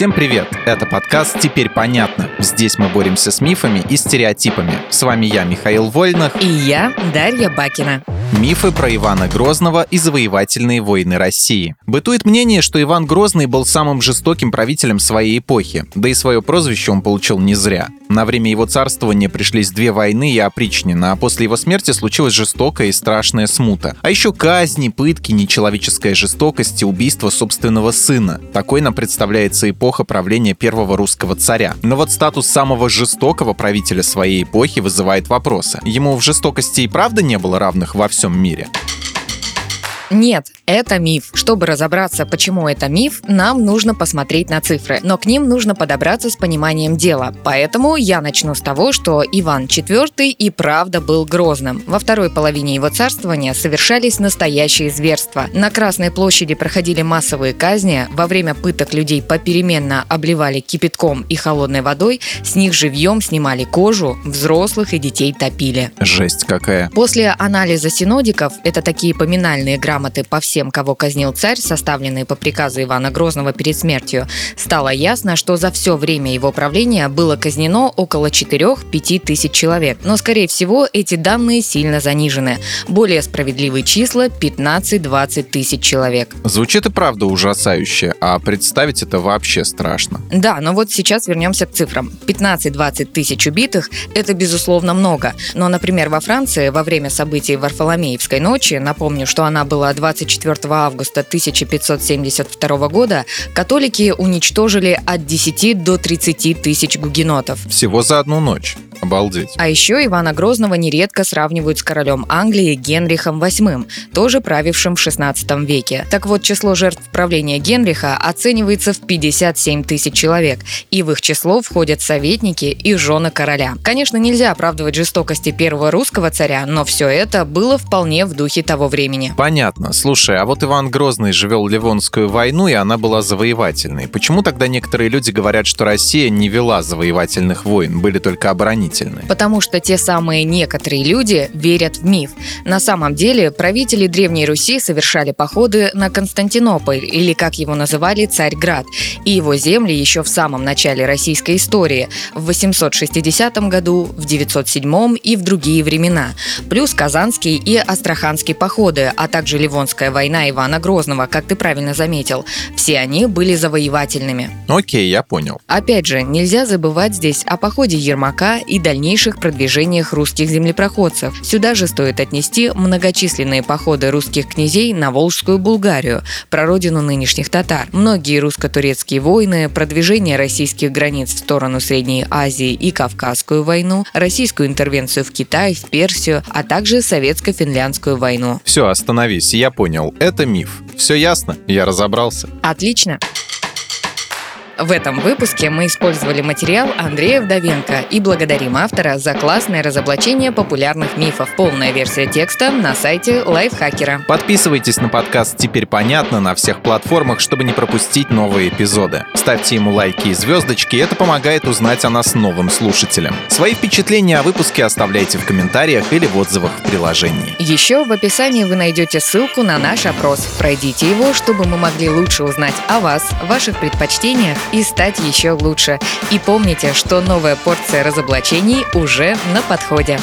Всем привет! Это подкаст «Теперь понятно». Здесь мы боремся с мифами и стереотипами. С вами я, Михаил Вольнах. И я, Дарья Бакина. Мифы про Ивана Грозного и завоевательные войны России. Бытует мнение, что Иван Грозный был самым жестоким правителем своей эпохи, да и свое прозвище он получил не зря. На время его царствования пришлись две войны и опричнина, а после его смерти случилась жестокая и страшная смута. А еще казни, пытки, нечеловеческая жестокость и убийство собственного сына. Такой нам представляется эпоха правления первого русского царя. Но вот статус самого жестокого правителя своей эпохи вызывает вопросы. Ему в жестокости и правда не было равных во всем мире. Нет, это миф. Чтобы разобраться, почему это миф, нам нужно посмотреть на цифры. Но к ним нужно подобраться с пониманием дела. Поэтому я начну с того, что Иван IV и правда был грозным. Во второй половине его царствования совершались настоящие зверства. На Красной площади проходили массовые казни, во время пыток людей попеременно обливали кипятком и холодной водой, с них живьем снимали кожу, взрослых и детей топили. Жесть какая. После анализа синодиков, это такие поминальные грамоты, грамоты по всем, кого казнил царь, составленные по приказу Ивана Грозного перед смертью, стало ясно, что за все время его правления было казнено около 4-5 тысяч человек. Но, скорее всего, эти данные сильно занижены. Более справедливые числа – 15-20 тысяч человек. Звучит и правда ужасающе, а представить это вообще страшно. Да, но вот сейчас вернемся к цифрам. 15-20 тысяч убитых – это, безусловно, много. Но, например, во Франции во время событий Варфоломеевской ночи, напомню, что она была 24 августа 1572 года католики уничтожили от 10 до 30 тысяч гугенотов. Всего за одну ночь. Обалдеть. А еще Ивана Грозного нередко сравнивают с королем Англии Генрихом VIII, тоже правившим в 16 веке. Так вот, число жертв правления Генриха оценивается в 57 тысяч человек, и в их число входят советники и жены короля. Конечно, нельзя оправдывать жестокости первого русского царя, но все это было вполне в духе того времени. Понятно. Слушай, а вот Иван Грозный живел Ливонскую войну, и она была завоевательной. Почему тогда некоторые люди говорят, что Россия не вела завоевательных войн, были только оборонительные? Сомнительны. Потому что те самые некоторые люди верят в миф. На самом деле правители Древней Руси совершали походы на Константинополь, или как его называли, Царьград, и его земли еще в самом начале российской истории, в 860 году, в 907 и в другие времена, плюс Казанские и Астраханские походы, а также Ливонская война Ивана Грозного, как ты правильно заметил. Все они были завоевательными. Окей, я понял. Опять же, нельзя забывать здесь о походе Ермака и дальнейших продвижениях русских землепроходцев. Сюда же стоит отнести многочисленные походы русских князей на Волжскую Булгарию, прародину нынешних татар. Многие русско-турецкие войны, продвижение российских границ в сторону Средней Азии и Кавказскую войну, российскую интервенцию в Китай, в Персию, а также советско-финляндскую войну. Все, остановись, я понял. Это миф. Все ясно? Я разобрался. Отлично. В этом выпуске мы использовали материал Андрея Вдовенко и благодарим автора за классное разоблачение популярных мифов. Полная версия текста на сайте Лайфхакера. Подписывайтесь на подкаст «Теперь понятно» на всех платформах, чтобы не пропустить новые эпизоды. Ставьте ему лайки и звездочки, это помогает узнать о нас новым слушателям. Свои впечатления о выпуске оставляйте в комментариях или в отзывах в приложении. Еще в описании вы найдете ссылку на наш опрос. Пройдите его, чтобы мы могли лучше узнать о вас, ваших предпочтениях и стать еще лучше. И помните, что новая порция разоблачений уже на подходе.